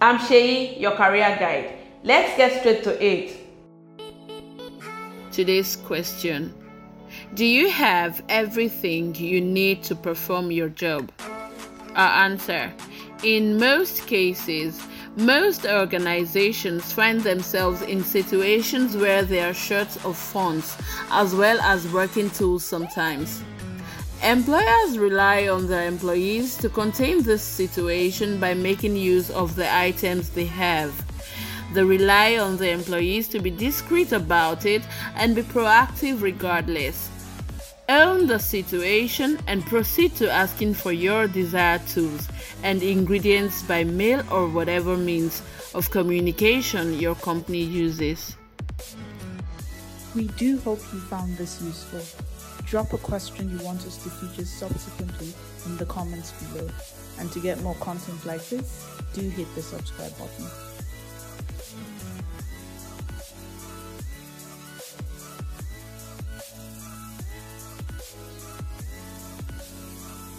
I'm Sheyi, your career guide. Let's get straight to it. Today's question Do you have everything you need to perform your job? Our answer In most cases, most organizations find themselves in situations where they are short of funds as well as working tools sometimes. Employers rely on their employees to contain this situation by making use of the items they have. They rely on the employees to be discreet about it and be proactive regardless. Own the situation and proceed to asking for your desired tools and ingredients by mail or whatever means of communication your company uses. We do hope you found this useful. Drop a question you want us to feature subsequently in the comments below. And to get more content like this, do hit the subscribe button.